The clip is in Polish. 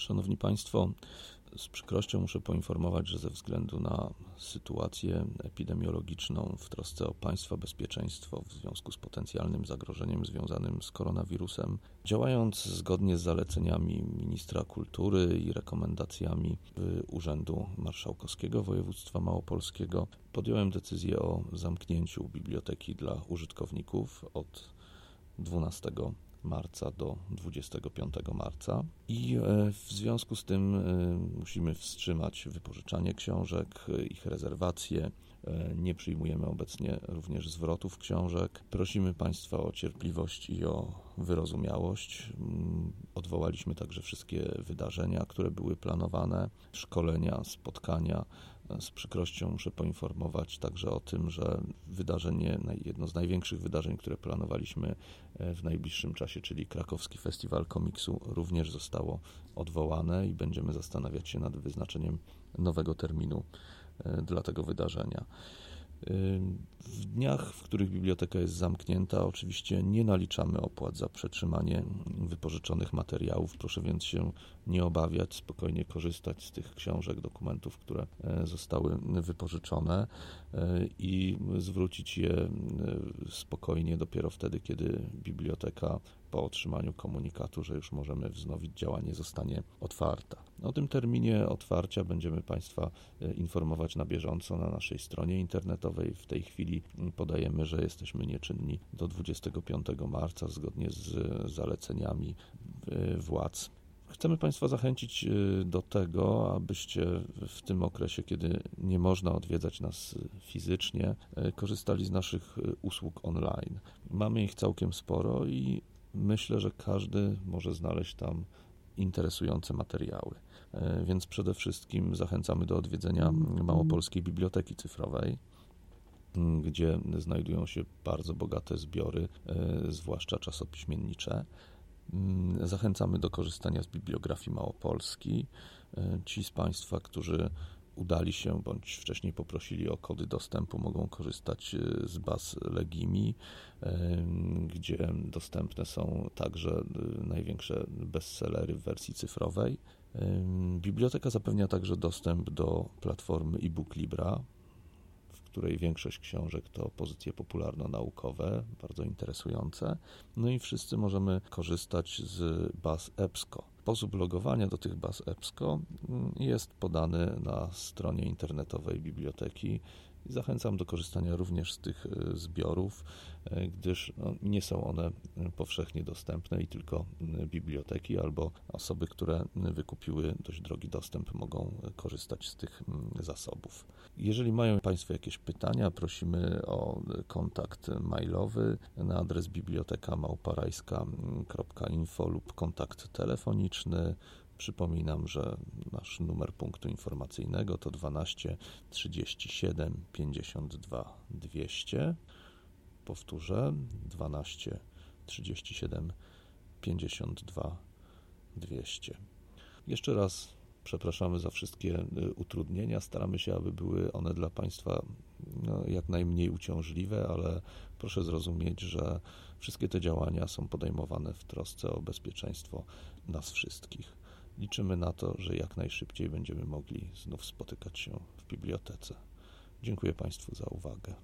Szanowni Państwo, z przykrością muszę poinformować, że ze względu na sytuację epidemiologiczną w trosce o państwa bezpieczeństwo w związku z potencjalnym zagrożeniem związanym z koronawirusem, działając zgodnie z zaleceniami ministra kultury i rekomendacjami Urzędu Marszałkowskiego Województwa Małopolskiego, podjąłem decyzję o zamknięciu biblioteki dla użytkowników od 12 marca do 25 marca i e, w związku z tym e, musimy wstrzymać wypożyczanie książek, ich rezerwacje. E, nie przyjmujemy obecnie również zwrotów książek. Prosimy Państwa o cierpliwość i o wyrozumiałość. Mm, odwołaliśmy także wszystkie wydarzenia, które były planowane, szkolenia, spotkania z przykrością muszę poinformować także o tym, że wydarzenie, jedno z największych wydarzeń, które planowaliśmy e, w najbliższym czasie, czyli Krakowski Festiwal Komiksu, również zostało odwołane i będziemy zastanawiać się nad wyznaczeniem nowego terminu e, dla tego wydarzenia. W dniach, w których biblioteka jest zamknięta, oczywiście nie naliczamy opłat za przetrzymanie wypożyczonych materiałów. Proszę więc się nie obawiać, spokojnie korzystać z tych książek, dokumentów, które e, zostały wypożyczone e, i zwrócić je e, spokojnie dopiero wtedy, kiedy biblioteka po otrzymaniu komunikatu, że już możemy wznowić działanie, zostanie otwarta. O tym terminie otwarcia będziemy Państwa informować na bieżąco na naszej stronie internetowej. W tej chwili podajemy, że jesteśmy nieczynni do 25 marca zgodnie z zaleceniami władz Chcemy Państwa zachęcić do tego, abyście w tym okresie, kiedy nie można odwiedzać nas fizycznie, korzystali z naszych usług online. Mamy ich całkiem sporo i myślę, że każdy może znaleźć tam interesujące materiały. Więc przede wszystkim zachęcamy do odwiedzenia Małopolskiej Biblioteki Cyfrowej gdzie znajdują się bardzo bogate zbiory, zwłaszcza czasopiśmiennicze. Zachęcamy do korzystania z bibliografii Małopolski. E, ci z Państwa, którzy udali się bądź wcześniej poprosili o kody dostępu, mogą korzystać e, z baz Legimi, e, gdzie dostępne są także największe bestsellery w wersji cyfrowej. Biblioteka zapewnia także dostęp do platformy e-book Libra, której większość książek to pozycje popularno-naukowe, bardzo interesujące. No i wszyscy możemy korzystać z baz EBSCO. Sposób logowania do tych baz EBSCO mm, jest podany na stronie internetowej biblioteki Zachęcam do korzystania również z tych e, zbiorów, e, gdyż no, nie są one powszechnie dostępne i tylko biblioteki albo osoby, które wykupiły dość drogi dostęp, mogą korzystać z tych zasobów. Jeżeli mają Państwo jakieś pytania, prosimy o kontakt mailowy na adres biblioteka małparajska.info lub kontakt telefoniczny Przypominam, że nasz numer punktu informacyjnego to 12 37 52 200. Powtórzę 12 37 52 200. Jeszcze raz przepraszamy za wszystkie y, utrudnienia. Staramy się, aby były one dla Państwa no, jak najmniej uciążliwe, ale proszę zrozumieć, że wszystkie te działania są podejmowane w trosce o bezpieczeństwo nas wszystkich. Liczymy na to, że jak najszybciej będziemy mogli znów spotykać się w bibliotece. Dziękuję Państwu za uwagę.